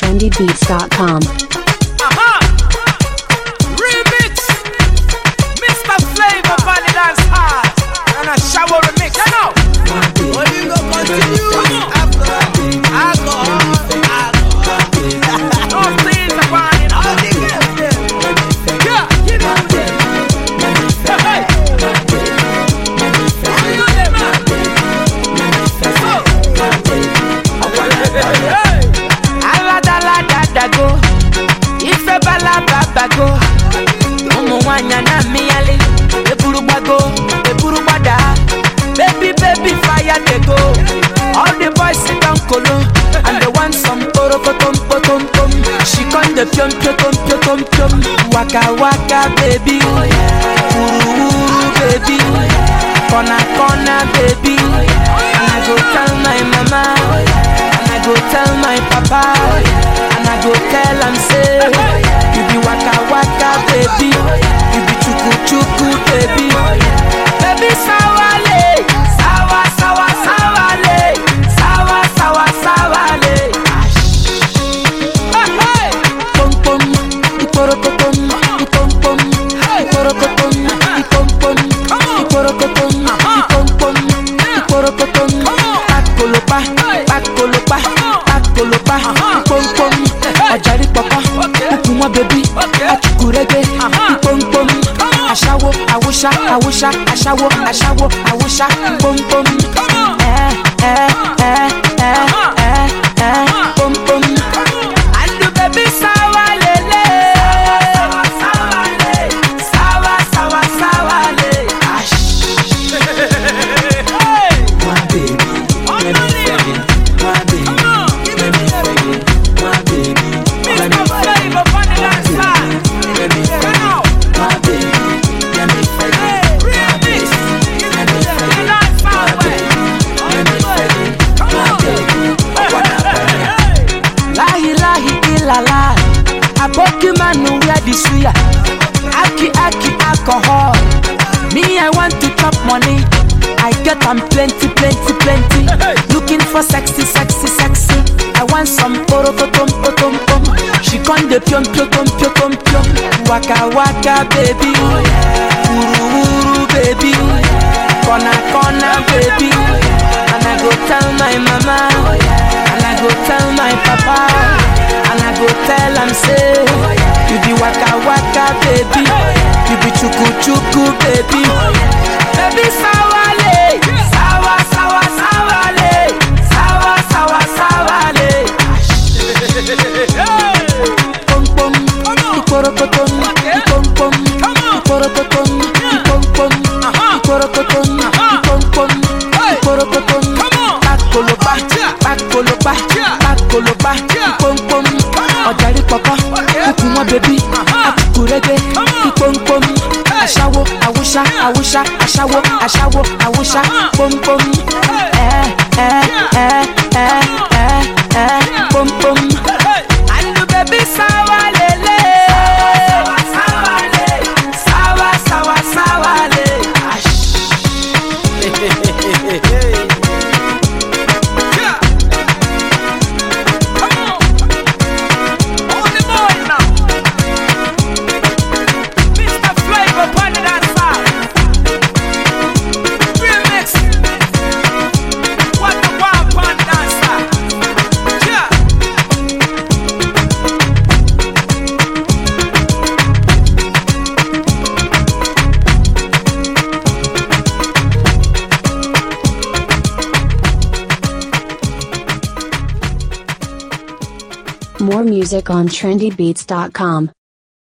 trendybeats.com. fire dey go. All the boys sit down kolo. And they want some orokotom potom pom she come dey piom piotom piotom piom waka waka baby. Wuru wuru baby. Corner corner baby. And i go tell ipom pom. Ọ̀jàrí pọ̀pọ̀, kúkú wọn bẹ̀bí, achukurege, ipom pom. Aṣáwo, àwòṣá, àwòṣá, aṣáwo, aṣáwo, àwòṣá, pom pom. Ẹ ẹ ẹ ẹ ẹ ẹ Aboki manu wear the suya. Aki aki alcohol. Me I want to chop money. I get am plenty plenty plenty. Looking for sexy sexy sexy. I want some orokotom potom pom She con de piom piotom piotom piom Waka waka baby. Uru uru baby. Corner corner baby. And I go tell my mama You be chuku chuku baby. Baby sawale Sawa sawa sawale Sawa sawa sawale. Pom pom Iporokotom Ipom pom pom Iporokotom Ipom pom Iporokotom Pakolopa Pakolopa Pakolopa Ipom pom. Ọ̀jàrí pọ̀pọ̀ Kúkú wọn bẹ̀bí Awúṣá Aṣáwo Aṣáwo Awúṣá Pom pom Ẹ ẹ ẹ ẹ ẹ ẹ Pom pom. And the baby sawa lele Sawa sawa le Sawa sawa More music on trendybeats.com.